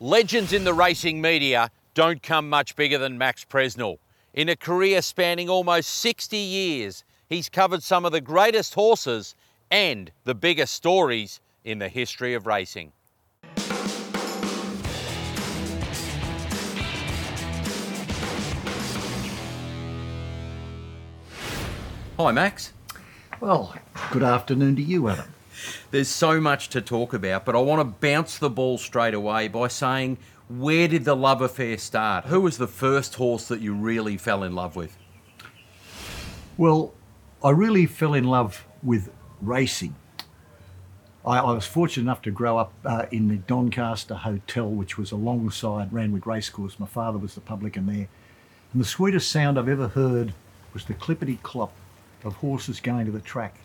Legends in the racing media don't come much bigger than Max Presnell. In a career spanning almost 60 years, he's covered some of the greatest horses and the biggest stories in the history of racing. Hi, Max. Well, good afternoon to you, Adam. There's so much to talk about, but I want to bounce the ball straight away by saying, where did the love affair start? Who was the first horse that you really fell in love with? Well, I really fell in love with racing. I, I was fortunate enough to grow up uh, in the Doncaster Hotel, which was alongside Randwick Racecourse. My father was the publican there. And the sweetest sound I've ever heard was the clippity clop of horses going to the track.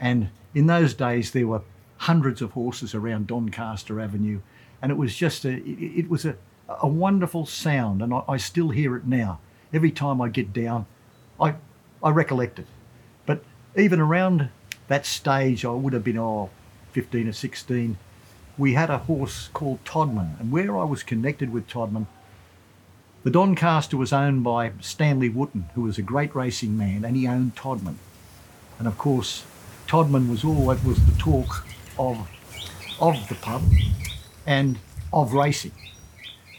And in those days, there were hundreds of horses around Doncaster Avenue, and it was just a, it, it was a, a wonderful sound, and I, I still hear it now. Every time I get down, I, I recollect it. But even around that stage, I would have been, oh, 15 or 16, we had a horse called Todman, and where I was connected with Todman, the Doncaster was owned by Stanley Wootton, who was a great racing man, and he owned Todman. And of course, Todman was always was the talk of of the pub and of racing.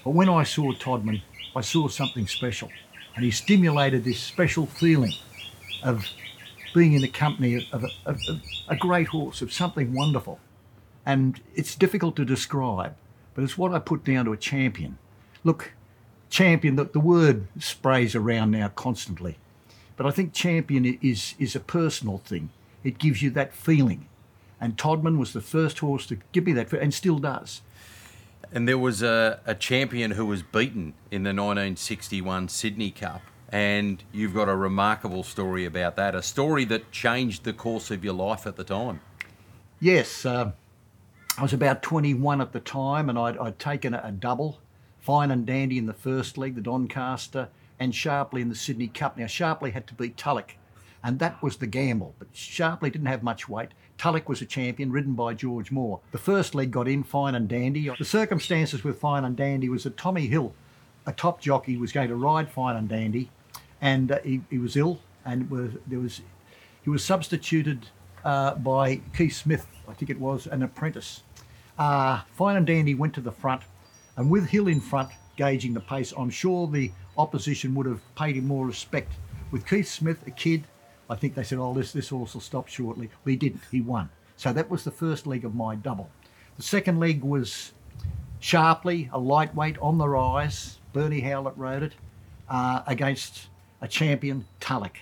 But when I saw Todman, I saw something special, and he stimulated this special feeling of being in the company of a, a great horse, of something wonderful. And it's difficult to describe, but it's what I put down to a champion. Look, champion, the, the word sprays around now constantly. But I think champion is, is a personal thing. It gives you that feeling. And Todman was the first horse to give me that, and still does. And there was a, a champion who was beaten in the 1961 Sydney Cup. And you've got a remarkable story about that, a story that changed the course of your life at the time. Yes, uh, I was about 21 at the time, and I'd, I'd taken a, a double Fine and Dandy in the first leg, the Doncaster, and Sharpley in the Sydney Cup. Now, Sharpley had to beat Tulloch, and that was the gamble. But Sharpley didn't have much weight. Tulloch was a champion, ridden by George Moore. The first leg got in, Fine and Dandy. The circumstances with Fine and Dandy was that Tommy Hill, a top jockey, was going to ride Fine and Dandy, and uh, he, he, was ill, and was, there was he was substituted uh, by Keith Smith, I think it was, an apprentice. Uh, Fine and Dandy went to the front and with Hill in front, gauging the pace, I'm sure the opposition would have paid him more respect. With Keith Smith, a kid, I think they said, oh, this, this horse will stop shortly. But he didn't. He won. So that was the first leg of my double. The second leg was sharply a lightweight on the rise. Bernie Howlett rode it uh, against a champion, Tulloch.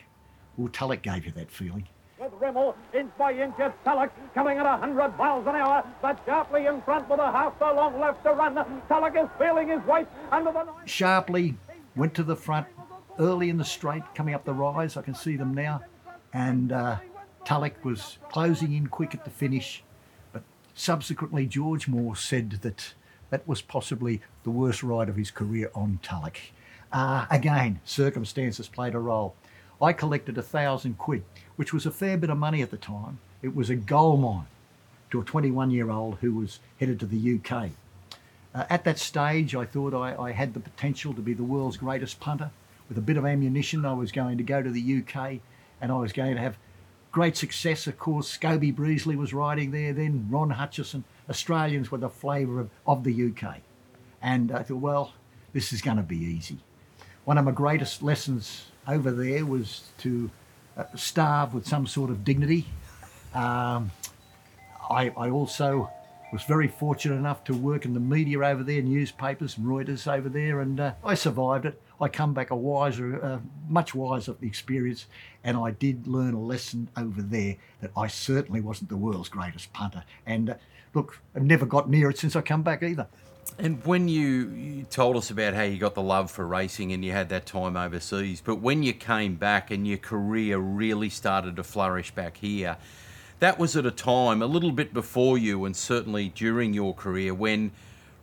Well, Tulloch gave you that feeling with Rimmel. Inch by inch, it's Tulloch coming at 100 miles an hour, but sharply in front with a half a long left to run. Tulloch is feeling his weight under the... Sharpley went to the front early in the straight, coming up the rise. I can see them now. And uh, Tulloch was closing in quick at the finish. But subsequently, George Moore said that that was possibly the worst ride of his career on Tulloch. Uh, again, circumstances played a role. I collected a thousand quid, which was a fair bit of money at the time. It was a gold mine to a 21 year old who was headed to the UK. Uh, at that stage, I thought I, I, had the potential to be the world's greatest punter. With a bit of ammunition, I was going to go to the UK and I was going to have great success. Of course, Scobie Breasley was riding there, then Ron Hutchinson. Australians were the flavour of, of the UK. And I thought, well, this is going to be easy. One of my greatest lessons over there was to uh, starve with some sort of dignity. Um, I, I, also was very fortunate enough to work in the media over there, newspapers and Reuters over there, and uh, I survived it. I come back a wiser, uh, much wiser of the experience, and I did learn a lesson over there that I certainly wasn't the world's greatest punter. And uh, look, I've never got near it since I come back either. And when you, you, told us about how you got the love for racing and you had that time overseas, but when you came back and your career really started to flourish back here, that was at a time a little bit before you and certainly during your career when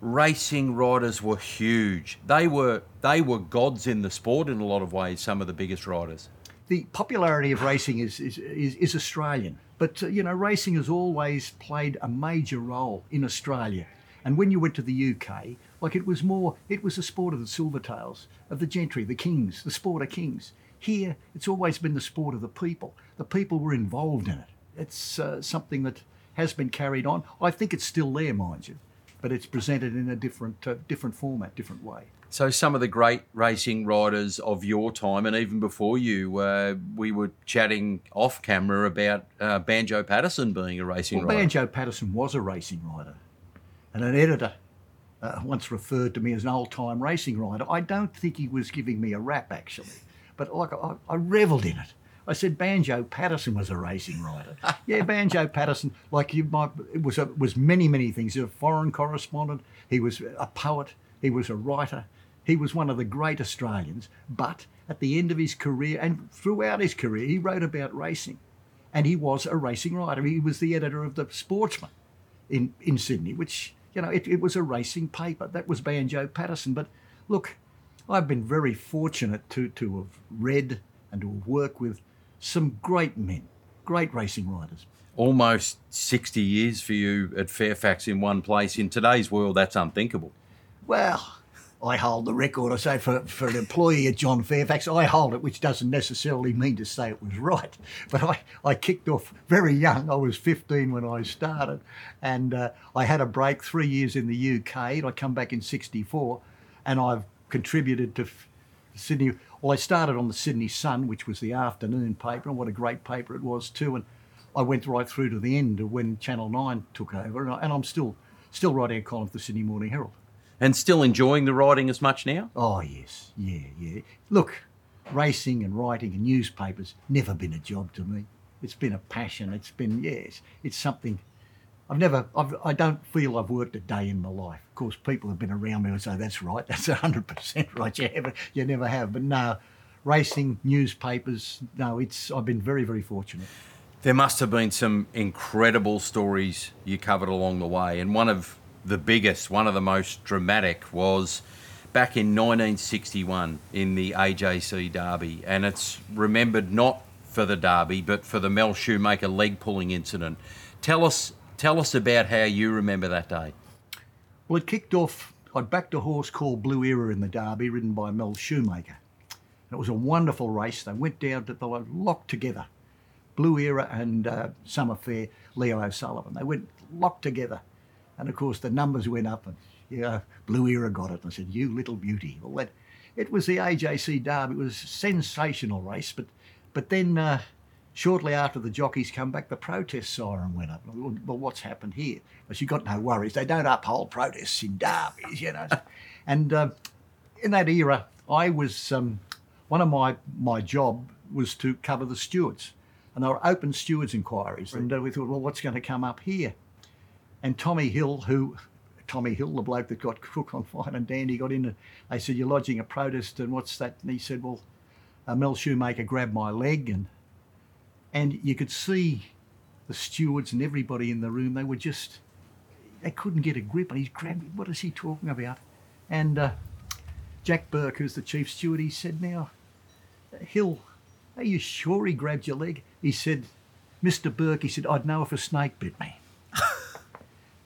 racing riders were huge. They were they were gods in the sport in a lot of ways. Some of the biggest riders. The popularity of racing is is, is, is Australian, but uh, you know racing has always played a major role in Australia And when you went to the UK, like it was more, it was the sport of the Silvertails, of the gentry, the kings, the sport of kings. Here, it's always been the sport of the people. The people were involved in it. It's uh, something that has been carried on. I think it's still there, mind you, but it's presented in a different, uh, different format, different way. So some of the great racing riders of your time, and even before you, uh, we were chatting off camera about uh, Banjo Paterson being a racing well, rider. Banjo Paterson was a racing rider, and an editor uh, once referred to me as an old-time racing rider. I don't think he was giving me a rap actually, but like I, I revelled in it. I said Banjo Paterson was a racing writer. yeah, Banjo Paterson, like you might, it was a, was many many things. He was a foreign correspondent. He was a poet. He was a writer. He was one of the great Australians, but at the end of his career and throughout his career, he wrote about racing. And he was a racing writer. He was the editor of the Sportsman in, in Sydney, which, you know, it, it was a racing paper. That was Banjo Paterson. But look, I've been very fortunate to, to have read and to have worked with some great men, great racing riders. Almost 60 years for you at Fairfax in one place. In today's world, that's unthinkable. Well, I hold the record. I say for, for an employee at John Fairfax, I hold it, which doesn't necessarily mean to say it was right. But I, I kicked off very young. I was 15 when I started, and uh, I had a break three years in the UK. And I come back in '64, and I've contributed to Sydney. Well, I started on the Sydney Sun, which was the afternoon paper, and what a great paper it was too. And I went right through to the end of when Channel Nine took over, and, I, and I'm still still writing a column for the Sydney Morning Herald. And still enjoying the writing as much now? Oh, yes, yeah, yeah. Look, racing and writing and newspapers never been a job to me. It's been a passion. It's been, yes, it's something. I've never, I've, I don't feel I've worked a day in my life. Of course, people have been around me and say, that's right, that's 100% right, you, ever, you never have. But no, racing, newspapers, no, it's, I've been very, very fortunate. There must have been some incredible stories you covered along the way. And one of the biggest, one of the most dramatic was back in 1961 in the AJC Derby. And it's remembered not for the Derby, but for the Mel Schumacher leg pulling incident. Tell us, tell us about how you remember that day. Well, it kicked off. I'd backed a horse called Blue Era in the Derby, ridden by Mel Schumacher. It was a wonderful race. They went down to, they were locked together. Blue Era and uh, Summer Fair, Leo O'Sullivan. They went locked together. And of course, the numbers went up, and know, Blue Era got it. And I said, "You little beauty." Well, that it was the AJC Derby. It was a sensational race, but but then uh, shortly after the jockeys come back, the protest siren went up. Well, what's happened here? But you got no worries. They don't uphold protests in derbies, you know. and uh, in that era, I was um, one of my my job was to cover the stewards, and there were open stewards inquiries, and uh, we thought, well, what's going to come up here? And Tommy Hill, who Tommy Hill, the bloke that got Cook on Fine and Dandy, got in. And they said, "You're lodging a protest, and what's that?" And he said, "Well, uh, Mel Schumacher grabbed my leg, and and you could see the stewards and everybody in the room. They were just they couldn't get a grip, and he's grabbed. What is he talking about? And uh, Jack Burke, who's the chief steward, he said, "Now, Hill, are you sure he grabbed your leg?" He said, "Mr. Burke," he said, "I'd know if a snake bit me."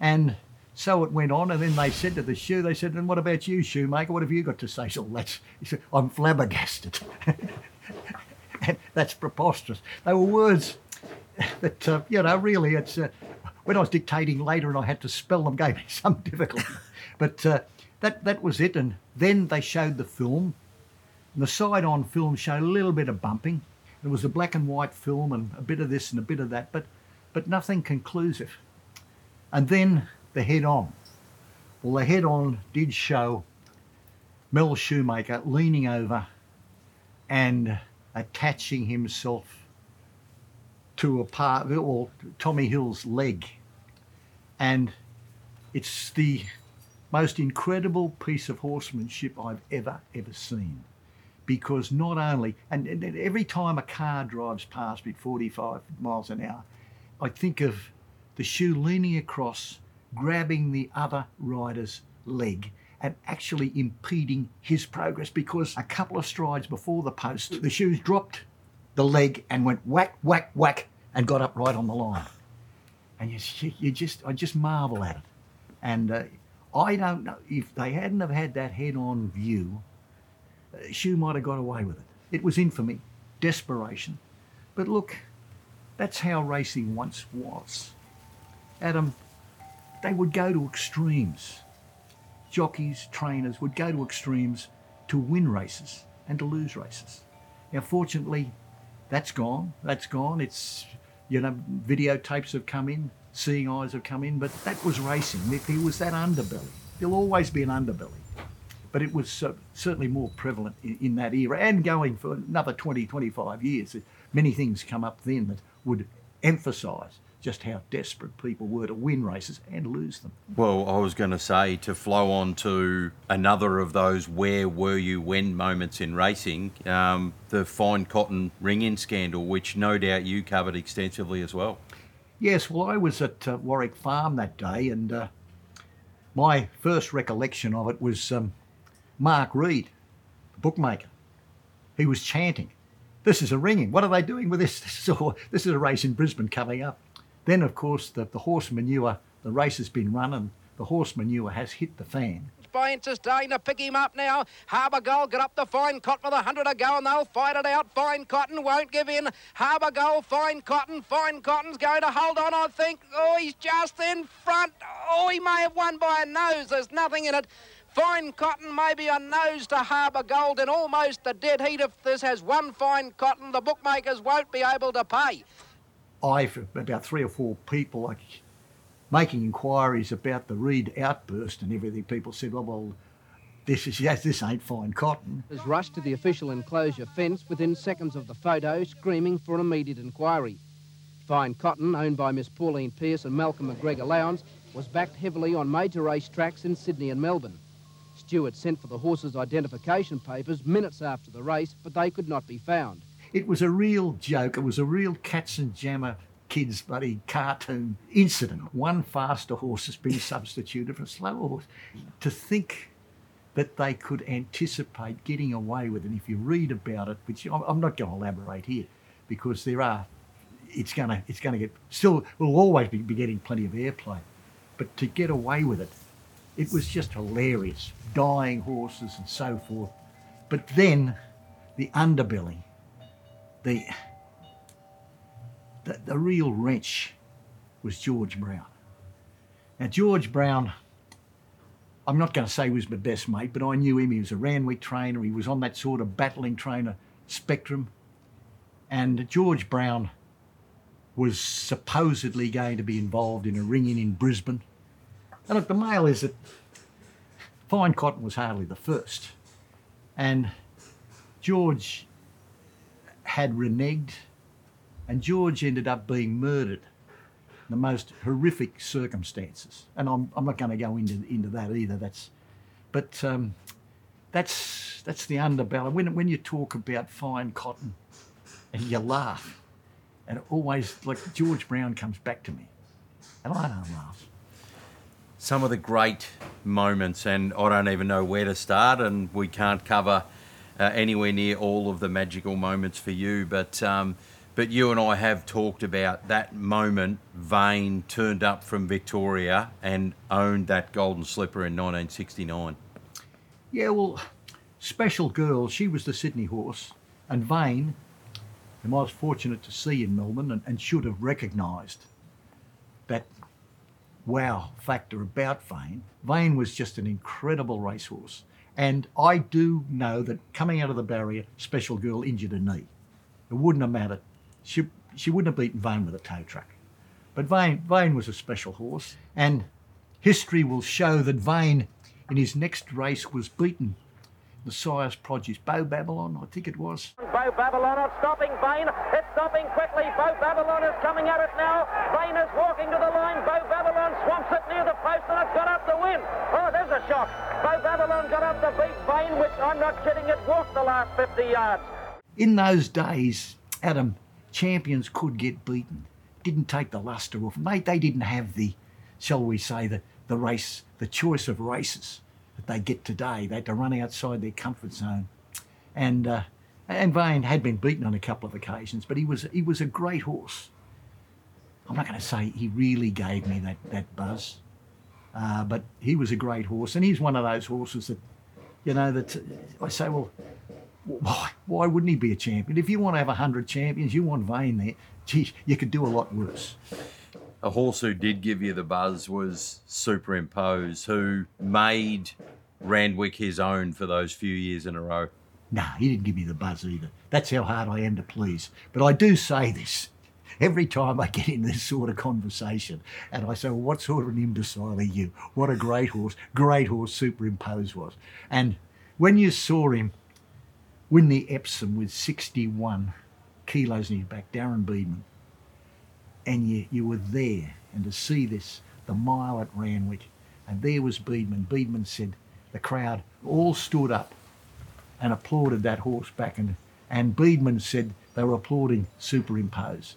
And so it went on, and then they said to the shoe, they said, "And what about you, Schumacher? What have you got to say?" So that's he said, "I'm flabbergasted." that's preposterous. They were words that uh, you know really. It's uh, when I was dictating later, and I had to spell them, gave me some difficulty. but uh, that that was it. And then they showed the film. And the side-on film showed a little bit of bumping. It was a black and white film, and a bit of this and a bit of that, but but nothing conclusive. And then the head on. Well, the head on did show Mel Schumacher leaning over and attaching himself to a part, or Tommy Hill's leg. And it's the most incredible piece of horsemanship I've ever, ever seen. Because not only, and, and every time a car drives past me at 45 miles an hour, I think of the shoe leaning across, grabbing the other rider's leg and actually impeding his progress because a couple of strides before the post, the shoes dropped the leg and went whack, whack, whack and got up right on the line. And you, you just, I just marvel at it. And uh, I don't know if they hadn't have had that head-on view. uh, Shoe might have got away with it. It was infamy, desperation. But look, that's how racing once was. Adam, they would go to extremes. Jockeys, trainers would go to extremes to win races and to lose races. Now, fortunately, that's gone. That's gone. It's, you know, videotapes have come in, seeing eyes have come in, but that was racing. There was that underbelly. There'll always be an underbelly. But it was uh, certainly more prevalent in, in that era and going for another 20, 25 years. Many things come up then that would emphasise just how desperate people were to win races and lose them. Well, I was going to say to flow on to another of those where were you when moments in racing, um, the fine cotton ring in scandal, which no doubt you covered extensively as well. Yes, well, I was at uh, Warwick Farm that day, and uh, my first recollection of it was um, Mark Read, the bookmaker. He was chanting, "This is a ringing. What are they doing with this? This is a, this is a race in Brisbane coming up." Then, of course, the, the horse manure. The race has been run, and the horse manure has hit the fan. by Inches Dane to pick him up now. Harbour Gold got up the Fine Cotton with a hundred to go and they'll fight it out. Fine Cotton won't give in. Harbour Gold, Fine Cotton. Fine Cotton's going to hold on, I think. Oh, he's just in front. Oh, he may have won by a nose. There's nothing in it. Fine Cotton maybe a nose to Harbour Gold in almost the dead heat. If this has one Fine Cotton, the bookmakers won't be able to pay. I, for about three or four people, like making inquiries about the Read outburst and everything, people said, "Well, well, this is yes, this ain't fine cotton." Has rushed to the official enclosure fence within seconds of the photo, screaming for an immediate inquiry. Fine Cotton, owned by Miss Pauline Pierce and Malcolm McGregor Lowndes, was backed heavily on major race tracks in Sydney and Melbourne. Stewart sent for the horse's identification papers minutes after the race, but they could not be found. It was a real joke. It was a real cats and jammer kids bloody cartoon incident. One faster horse has been substituted for a slower horse. To think that they could anticipate getting away with it, if you read about it, which I'm I'm not going to elaborate here, because there are, it's going to it's going to get still will always be, be getting plenty of airplay, but to get away with it, it was just hilarious. Dyeing horses and so forth, but then the underbelly the, the the real wrench was George Brown. Now George Brown, I'm not going to say he was my best mate, but I knew him. He was a Randwick trainer. He was on that sort of battling trainer spectrum. And George Brown was supposedly going to be involved in a ring-in in Brisbane. And look, the mail is that Fine Cotton was hardly the first. And George had reneged, and George ended up being murdered in the most horrific circumstances. And I'm, I'm not going to go into into that either. That's, but um, that's that's the underbelly. When when you talk about fine cotton, and you laugh, and always like George Brown comes back to me, and I don't laugh. some of the great moments, and I don't even know where to start, and we can't cover uh, anywhere near all of the magical moments for you, but um, but you and I have talked about that moment. Vane turned up from Victoria and owned that golden slipper in 1969. Yeah, well, Special Girl, she was the Sydney horse, and Vane, whom I was fortunate to see in Melbourne and, and should have recognised that wow factor about Vane. Vane was just an incredible racehorse. And I do know that coming out of the barrier, Special Girl injured her knee. It wouldn't have mattered. She, she wouldn't have beaten Vane with a tow truck. But Vane, Vane was a special horse, and history will show that Vane, in his next race, was beaten. The sire's produce, Bow Babylon, I think it was. Bo Babylon stopping Vane. Stopping quickly. Bo Babylon is coming at it now. Vane is walking to the line. Bo Babylon swamps it near the post and it's got up to win. Oh, there's a shock. Bo Babylon got up to beat Vane, which I'm not kidding, it walked the last 50 yards. In those days, Adam, champions could get beaten. Didn't take the lustre off. Mate, they didn't have the, shall we say, the, the race, the choice of races that they get today. They had to run outside their comfort zone. And uh, and Vane had been beaten on a couple of occasions, but he was he was a great horse. I'm not going to say he really gave me that, that buzz, Uh, but he was a great horse, and he's one of those horses that, you know, that uh, I say, well, why, why wouldn't he be a champion? If you want to have 100 champions, you want Vane there, geez, you could do a lot worse. A horse who did give you the buzz was Superimpose, who made Randwick his own for those few years in a row. No, he didn't give me the buzz either. That's how hard I am to please. But I do say this every time I get in this sort of conversation and I say, well, what sort of an imbecile are you? What a great horse, great horse Superimpose was. And when you saw him win the Epsom with 61 kilos in his back, Darren Beadman, and you, you were there, and to see this, the mile at Randwick, and there was Beadman. Beadman said, the crowd all stood up and applauded that horse back, and, and Beadman said they were applauding Superimpose.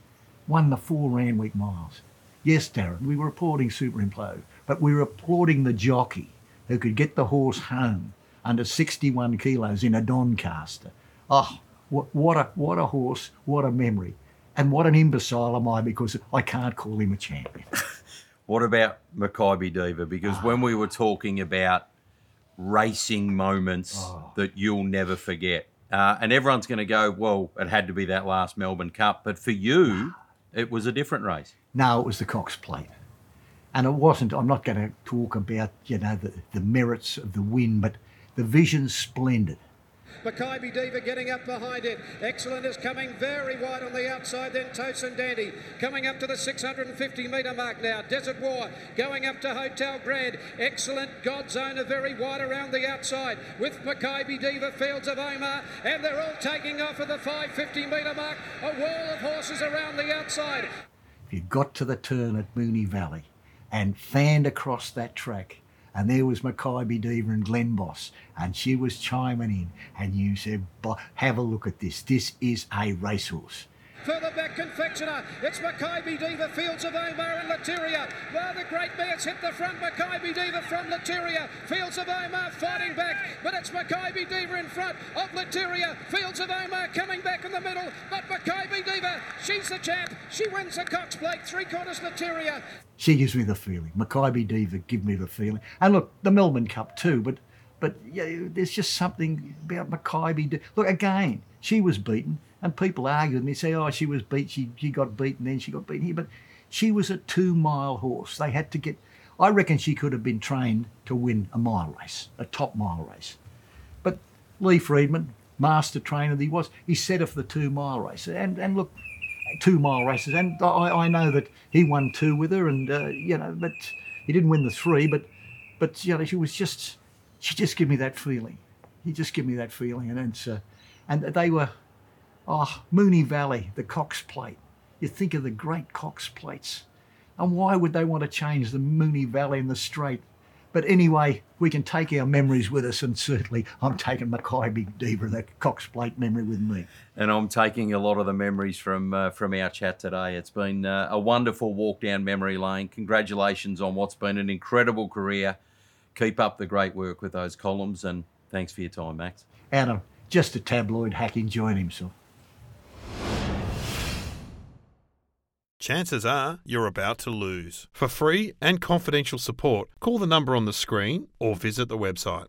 Won the four Randwick miles. Yes, Darren, we were applauding Superimpose, but we were applauding the jockey who could get the horse home under 61 kilos in a Doncaster. Oh, what, what, a, what a horse, what a memory. And what an imbecile am I because I can't call him a champion. what about Makybe Diva? Because oh. when we were talking about racing moments oh. that you'll never forget, uh, and everyone's going to go, well, it had to be that last Melbourne Cup. But for you, it was a different race. No, it was the Cox Plate. And it wasn't, I'm not going to talk about, you know, the, the merits of the win, but the vision's splendid. Makybe Diva getting up behind it. Excellent is coming very wide on the outside. Then Tosin Dandy coming up to the 650 metre mark now. Desert War going up to Hotel Grand. Excellent God's Owner very wide around the outside with Makybe Diva, Fields of Omar, and they're all taking off at the 550 metre mark. A wall of horses around the outside. You got to the turn at Moonee Valley and fanned across that track, and there was Makybe Diva and Glen Boss, and she was chiming in, and you said, "Have a look at this. This is a racehorse." Further back, Confectioner. It's Makybe Diva, Fields of Omar and Lotteria. Well, the great mare's hit the front. Makybe Diva from Lotteria. Fields of Omar fighting back, but it's Makybe Diva in front of Lotteria. Fields of Omar coming back in the middle, but Makybe Diva, she's the champ. She wins the Cox Plate, three quarters Lotteria. She gives me the feeling. Makybe Diva give me the feeling. And look, the Melbourne Cup too, but but yeah, there's just something about Makybe. Look, again, she was beaten. And people argue with me, say, oh, she was beat, she, she got beaten, then she got beaten here. But she was a two mile horse. They had to get, I reckon she could have been trained to win a mile race, a top mile race. But Lee Freedman, master trainer that he was, he set her for the two mile race. And, and look, two mile races. And I, I know that he won two with her, and, uh, you know, but he didn't win the three. But, but you know, she was just, she just gave me that feeling. He just gave me that feeling. And, it's, uh, and they were, Oh, Moonee Valley, the Cox Plate. You think of the great Cox Plates. And why would they want to change the Moonee Valley and the Straight? But anyway, we can take our memories with us, and certainly I'm taking Makybe Diva, that Cox Plate memory with me. And I'm taking a lot of the memories from uh, from our chat today. It's been uh, a wonderful walk down memory lane. Congratulations on what's been an incredible career. Keep up the great work with those columns, and thanks for your time, Max. Adam, just a tabloid hack enjoying himself. Chances are you're about to lose. For free and confidential support, call the number on the screen or visit the website.